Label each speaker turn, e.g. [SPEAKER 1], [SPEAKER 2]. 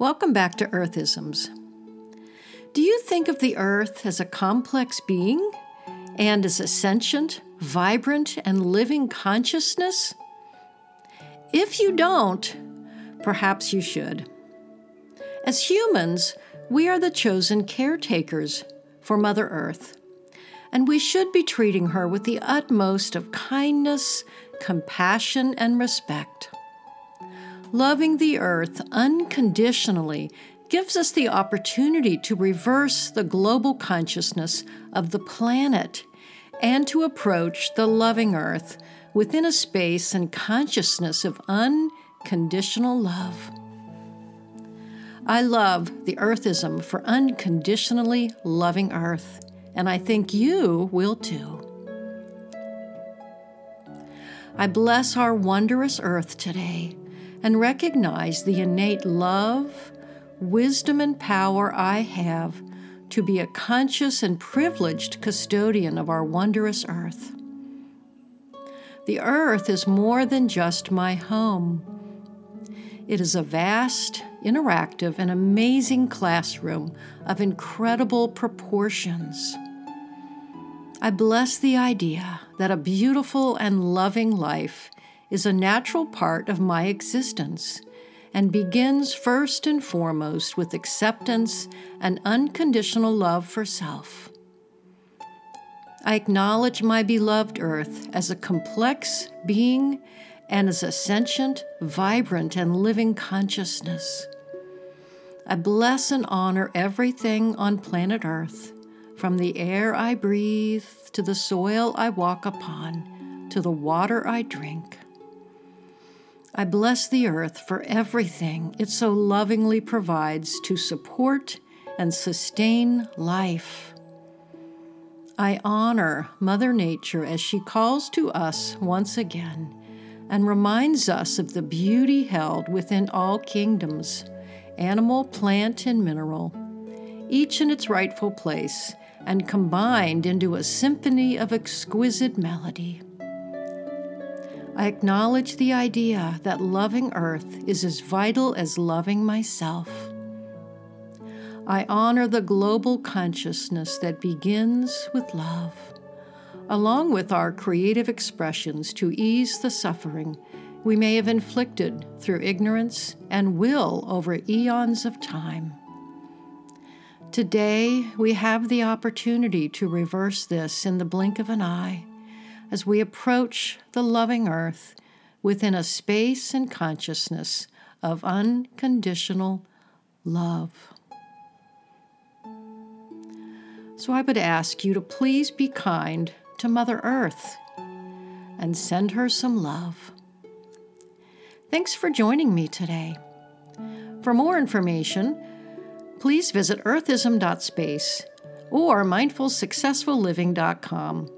[SPEAKER 1] Welcome back to Earthisms. Do you think of the Earth as a complex being and as a sentient, vibrant, and living consciousness? If you don't, perhaps you should. As humans, we are the chosen caretakers for Mother Earth, and we should be treating her with the utmost of kindness, compassion, and respect. Loving the earth unconditionally gives us the opportunity to reverse the global consciousness of the planet and to approach the loving earth within a space and consciousness of unconditional love. I love the Earthism for unconditionally loving Earth, and I think you will too. I bless our wondrous Earth today and recognize the innate love, wisdom, and power I have to be a conscious and privileged custodian of our wondrous Earth. The Earth is more than just my home. It is a vast, interactive, and amazing classroom of incredible proportions. I bless the idea that a beautiful and loving life is a natural part of my existence and begins first and foremost with acceptance and unconditional love for self. I acknowledge my beloved Earth as a complex being and as a sentient, vibrant, and living consciousness. I bless and honor everything on planet Earth, from the air I breathe to the soil I walk upon to the water I drink. I bless the earth for everything it so lovingly provides to support and sustain life. I honor Mother Nature as she calls to us once again and reminds us of the beauty held within all kingdoms animal, plant, and mineral, each in its rightful place and combined into a symphony of exquisite melody. I acknowledge the idea that loving Earth is as vital as loving myself. I honor the global consciousness that begins with love along with our creative expressions to ease the suffering we may have inflicted through ignorance and will over eons of time. Today, we have the opportunity to reverse this in the blink of an eye as we approach the loving earth within a space and consciousness of unconditional love. So I would ask you to please be kind to Mother Earth and send her some love. Thanks for joining me today. For more information, please visit earthism.space or mindfulsuccessfulliving.com.